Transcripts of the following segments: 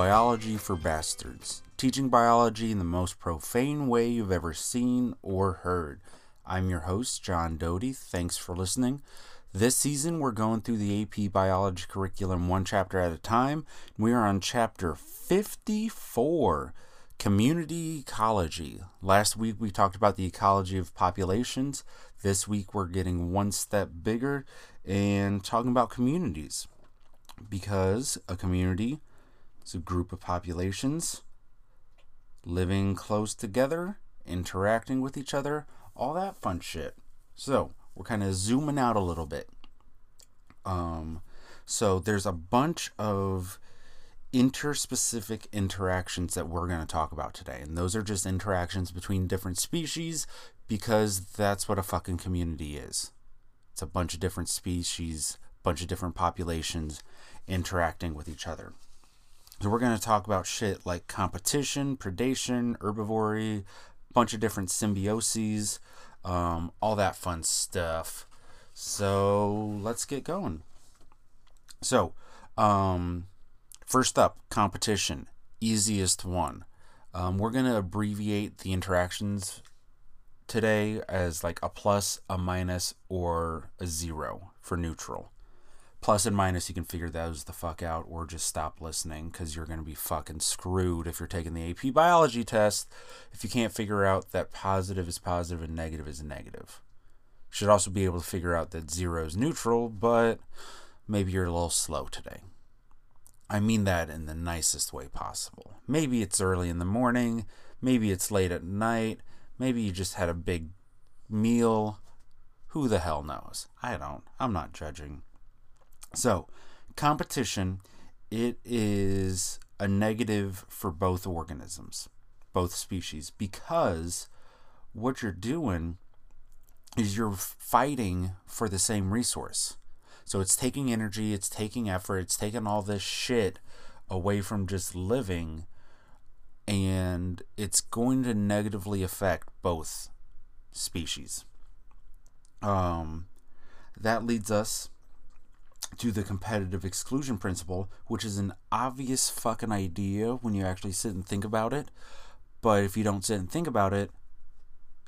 Biology for Bastards, teaching biology in the most profane way you've ever seen or heard. I'm your host, John Doty. Thanks for listening. This season, we're going through the AP Biology curriculum one chapter at a time. We are on chapter 54 Community Ecology. Last week, we talked about the ecology of populations. This week, we're getting one step bigger and talking about communities because a community is a group of populations living close together, interacting with each other, all that fun shit. So, we're kind of zooming out a little bit. Um, so, there's a bunch of interspecific interactions that we're going to talk about today. And those are just interactions between different species because that's what a fucking community is. It's a bunch of different species, bunch of different populations interacting with each other. So we're going to talk about shit like competition, predation, herbivory, bunch of different symbioses, um, all that fun stuff. So let's get going. So, um, first up, competition, easiest one. Um, we're going to abbreviate the interactions today as like a plus, a minus, or a zero for neutral plus and minus you can figure those the fuck out or just stop listening because you're going to be fucking screwed if you're taking the ap biology test. If you can't figure out that positive is positive and negative is negative. Should also be able to figure out that zero is neutral but maybe you're a little slow today. I mean that in the nicest way possible. Maybe it's early in the morning maybe it's late at night maybe you just had a big meal. Who the hell knows? I don't. I'm not judging so, competition, it is a negative for both organisms, both species, because what you're doing is you're fighting for the same resource. So it's taking energy, it's taking effort, it's taking all this shit away from just living, and it's going to negatively affect both species. Um, that leads us to the competitive exclusion principle, which is an obvious fucking idea when you actually sit and think about it. But if you don't sit and think about it,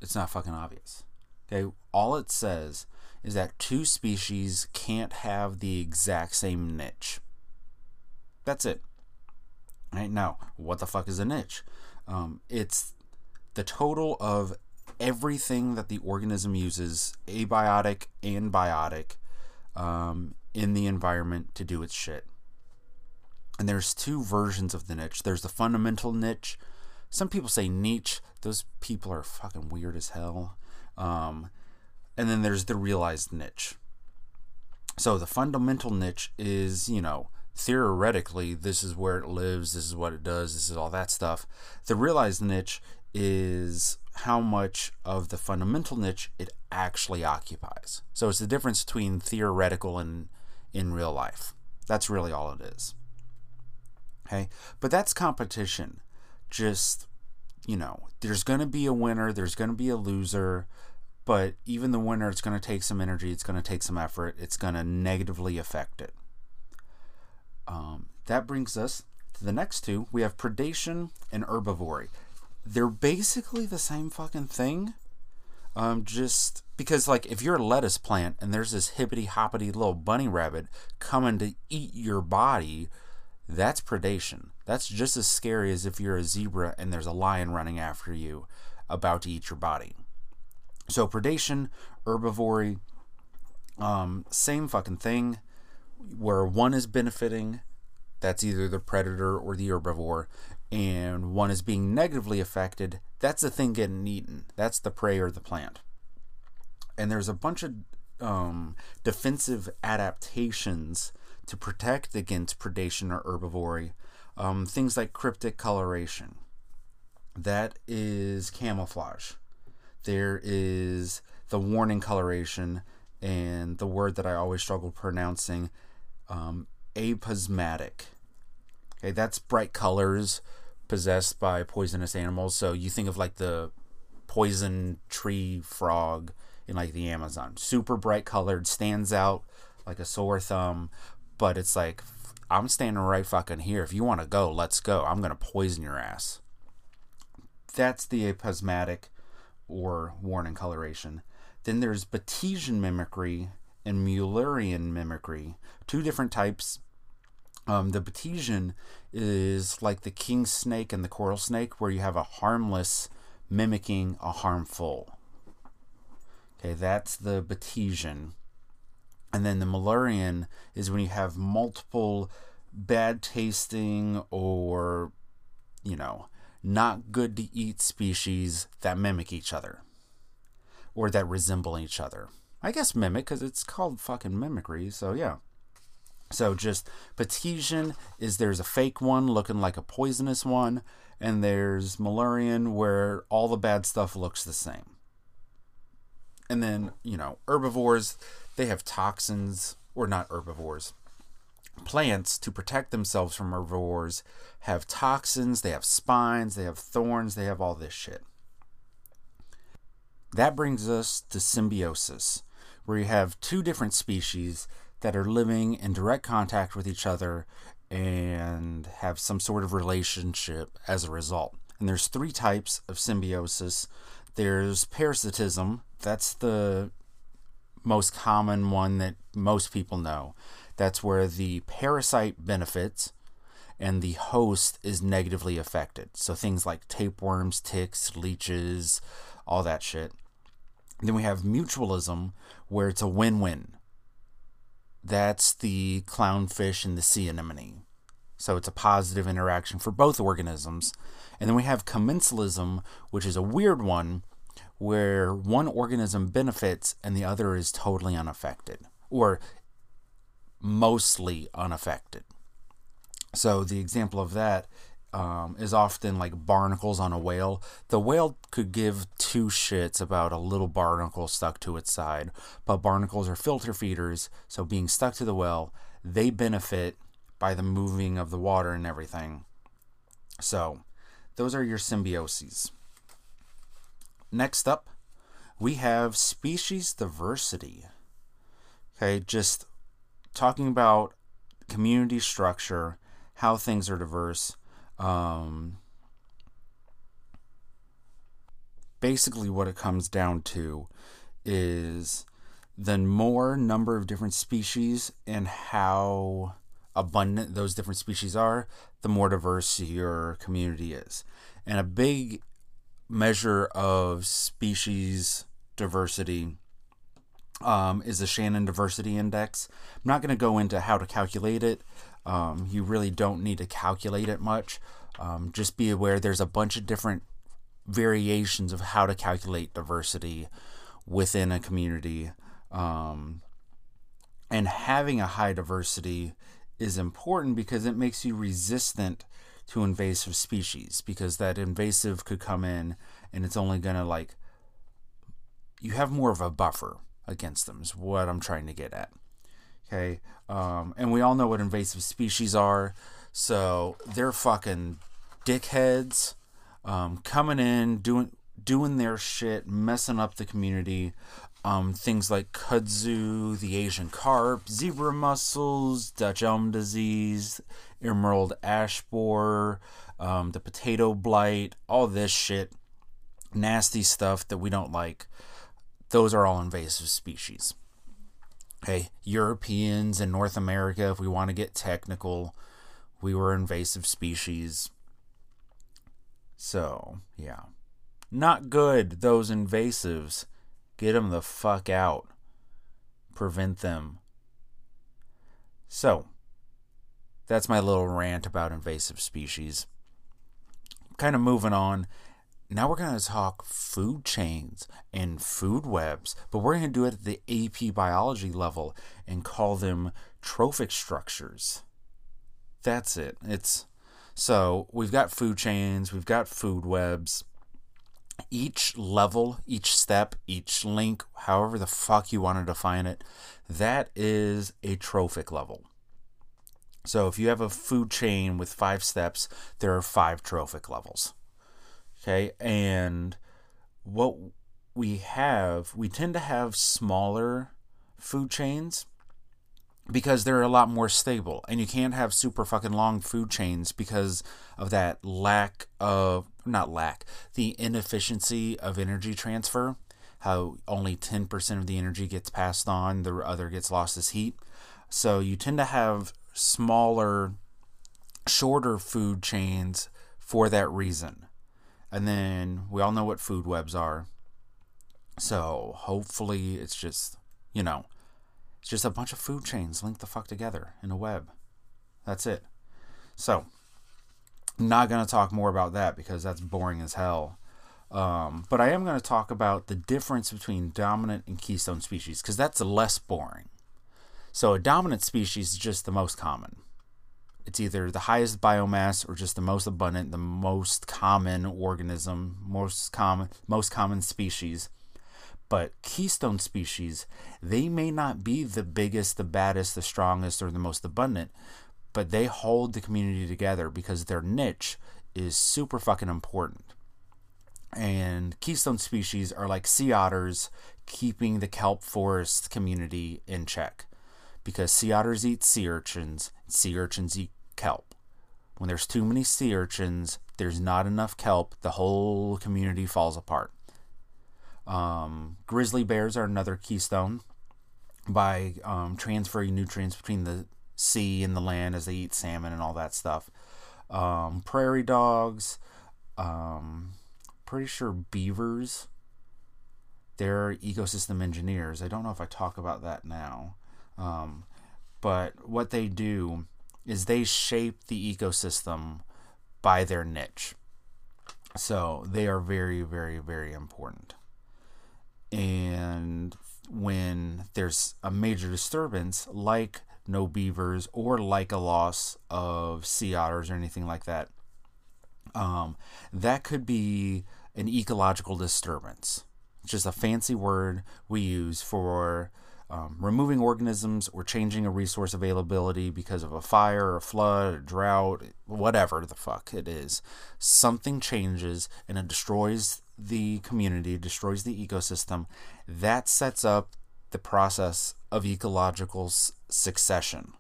it's not fucking obvious. Okay, all it says is that two species can't have the exact same niche. That's it. Right now, what the fuck is a niche? Um, it's the total of everything that the organism uses, abiotic and biotic, um, in the environment to do its shit. And there's two versions of the niche. There's the fundamental niche. Some people say niche. Those people are fucking weird as hell. Um, and then there's the realized niche. So the fundamental niche is, you know, theoretically, this is where it lives, this is what it does, this is all that stuff. The realized niche is how much of the fundamental niche it actually occupies. So it's the difference between theoretical and in real life. That's really all it is. Okay? But that's competition. Just, you know, there's going to be a winner, there's going to be a loser, but even the winner, it's going to take some energy, it's going to take some effort, it's going to negatively affect it. Um, that brings us to the next two. We have predation and herbivory. They're basically the same fucking thing, um, just because, like, if you're a lettuce plant and there's this hippity hoppity little bunny rabbit coming to eat your body, that's predation. That's just as scary as if you're a zebra and there's a lion running after you about to eat your body. So, predation, herbivory, um, same fucking thing, where one is benefiting, that's either the predator or the herbivore, and one is being negatively affected, that's the thing getting eaten. That's the prey or the plant. And there's a bunch of um, defensive adaptations to protect against predation or herbivory. Um, things like cryptic coloration. That is camouflage. There is the warning coloration and the word that I always struggle pronouncing, um, aposematic. Okay, that's bright colors possessed by poisonous animals. So you think of like the poison tree frog in like the Amazon. Super bright colored, stands out like a sore thumb, but it's like I'm standing right fucking here. If you want to go, let's go. I'm going to poison your ass. That's the aposematic or warning coloration. Then there's Batesian mimicry and Mullerian mimicry, two different types. Um, the Batesian is like the king snake and the coral snake, where you have a harmless mimicking a harmful. Okay, that's the Batesian. And then the Mullerian is when you have multiple bad tasting or, you know, not good to eat species that mimic each other or that resemble each other. I guess mimic because it's called fucking mimicry, so yeah. So just Batesian is there's a fake one looking like a poisonous one, and there's Mullerian where all the bad stuff looks the same. And then, you know, herbivores, they have toxins, or not herbivores. Plants, to protect themselves from herbivores, have toxins, they have spines, they have thorns, they have all this shit. That brings us to symbiosis, where you have two different species that are living in direct contact with each other and have some sort of relationship as a result. And there's three types of symbiosis. There's parasitism, that's the most common one that most people know. That's where the parasite benefits and the host is negatively affected. So things like tapeworms, ticks, leeches, all that shit. Then we have mutualism, where it's a win win. That's the clownfish and the sea anemone. So it's a positive interaction for both organisms. And then we have commensalism, which is a weird one, where one organism benefits and the other is totally unaffected, or mostly unaffected. So the example of that um, is often like barnacles on a whale. The whale could give two shits about a little barnacle stuck to its side, but barnacles are filter feeders, so being stuck to the whale, they benefit by the moving of the water and everything. So, those are your symbioses. Next up, we have species diversity. Okay, just talking about community structure, how things are diverse um, basically, what it comes down to is the more number of different species and how abundant those different species are, the more diverse your community is. And a big measure of species diversity um, is the Shannon Diversity Index. I'm not going to go into how to calculate it. Um, you really don't need to calculate it much. Um, just be aware there's a bunch of different variations of how to calculate diversity within a community. Um, and having a high diversity is important because it makes you resistant to invasive species because that invasive could come in and it's only going to like you have more of a buffer against them is what I'm trying to get at. Okay. Um, and we all know what invasive species are. So they're fucking dickheads um, coming in, doing doing their shit, messing up the community. Um, things like kudzu, the Asian carp, zebra mussels, Dutch elm disease, emerald ash borer, um, the potato blight, all this shit, nasty stuff that we don't like. Those are all invasive species. Hey, Europeans and North America, if we want to get technical, we were invasive species. So, yeah. Not good, those invasives. Get them the fuck out. Prevent them. So, that's my little rant about invasive species. Kind of moving on now we're going to talk food chains and food webs, but we're going to do it at the AP biology level and call them trophic structures. That's it. It's so we've got food chains, we've got food webs. Each level, each step, each link, however the fuck you want to define it, that is a trophic level. So if you have a food chain with five steps, there are five trophic levels. Okay, and what we have, we tend to have smaller food chains because they're a lot more stable. And you can't have super fucking long food chains because of that lack of not lack the inefficiency of energy transfer. How only 10% of the energy gets passed on the other gets lost as heat. So you tend to have smaller shorter food chains for that reason. And then we all know what food webs are. So hopefully it's just you know it's just a bunch of food chains linked the fuck together in a web. That's it. So, not going to talk more about that because that's boring as hell. Um, but I am going to talk about the difference between dominant and keystone species because that's less boring. So, a dominant species is just the most common. It's either the highest biomass or just the most abundant, the most common organism, most common, most common species but keystone species, they may not be the biggest, the baddest, the strongest, or the most abundant, but they hold the community together because their niche is super fucking important. And keystone species are like sea otters keeping the kelp forest community in check. Because sea otters eat sea urchins, sea urchins eat kelp. When there's too many sea urchins, there's not enough kelp, the whole community falls apart. Um, grizzly bears are another keystone by um, transferring nutrients between the sea and the land as they eat salmon and all that stuff. Um, prairie dogs, um, pretty sure beavers, they're ecosystem engineers. I don't know if I talk about that now. Um, but what they do is they shape the ecosystem by their niche. So they are very, very, very important and when there's a major disturbance like no beavers or like a loss of sea otters or anything like that um, that could be an ecological disturbance it's just a fancy word we use for um, removing organisms or changing a resource availability because of a fire, a flood, a drought, whatever the fuck it is. Something changes and it destroys the community, destroys the ecosystem. That sets up the process of ecological succession.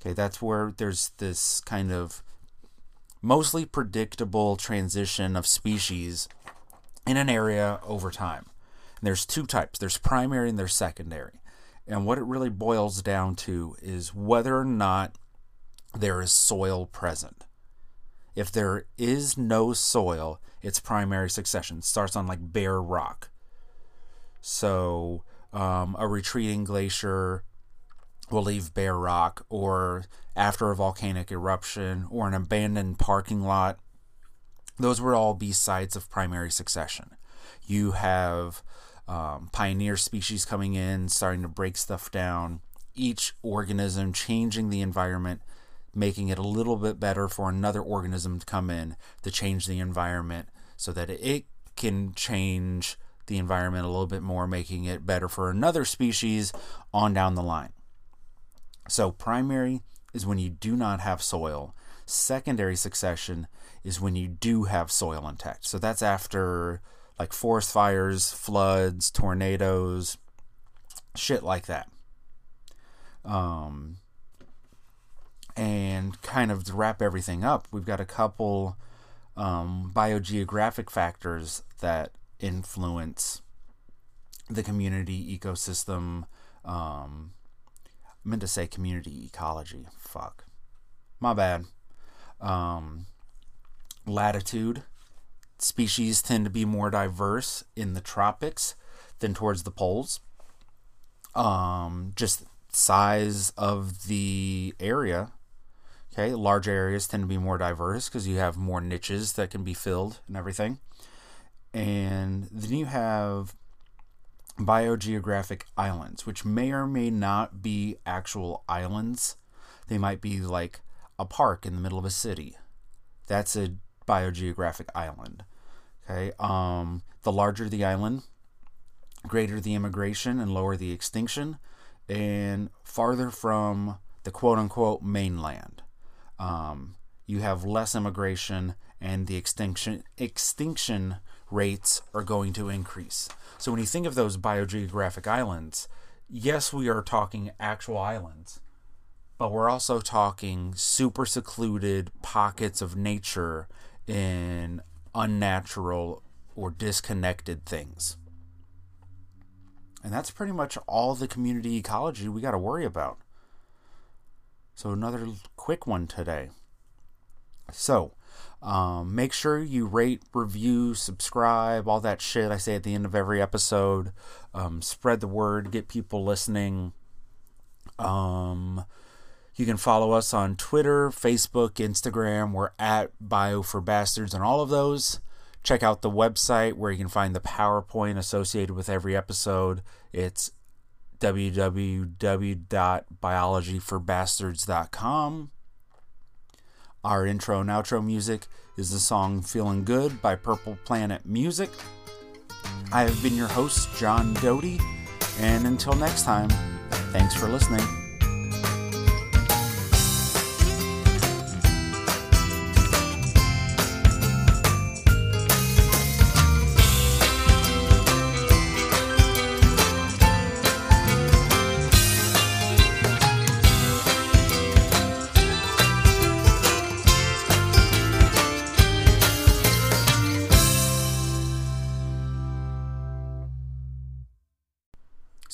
Okay, that's where there's this kind of mostly predictable transition of species in an area over time. And there's two types there's primary and there's secondary. And what it really boils down to is whether or not there is soil present. If there is no soil, it's primary succession. Starts on like bare rock. So um, a retreating glacier will leave bare rock, or after a volcanic eruption, or an abandoned parking lot. Those would all be sites of primary succession. You have um, pioneer species coming in, starting to break stuff down, each organism changing the environment, making it a little bit better for another organism to come in to change the environment so that it can change the environment a little bit more, making it better for another species on down the line. So, primary is when you do not have soil. Secondary succession is when you do have soil intact. So, that's after like forest fires, floods, tornadoes, shit like that. Um, and kind of to wrap everything up, we've got a couple um, biogeographic factors that influence the community ecosystem. Um, I meant to say community ecology. Fuck. My bad. Um, latitude species tend to be more diverse in the tropics than towards the poles. Um, just size of the area. Okay, large areas tend to be more diverse because you have more niches that can be filled and everything. And then you have biogeographic islands, which may or may not be actual islands. They might be like a park in the middle of a city. That's a biogeographic island. Okay, um, the larger the island, greater the immigration and lower the extinction, and farther from the quote unquote mainland. Um, you have less immigration and the extinction extinction rates are going to increase. So when you think of those biogeographic islands, yes, we are talking actual islands, but we're also talking super secluded pockets of nature in unnatural or disconnected things. And that's pretty much all the community ecology we got to worry about. So, another quick one today. So, um, make sure you rate, review, subscribe, all that shit I say at the end of every episode. Um, spread the word, get people listening. Um, you can follow us on Twitter, Facebook, Instagram. We're at Bio for Bastards on all of those. Check out the website where you can find the PowerPoint associated with every episode. It's www.biologyforbastards.com. Our intro and outro music is the song Feeling Good by Purple Planet Music. I have been your host, John Doty, and until next time, thanks for listening.